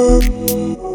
Oh.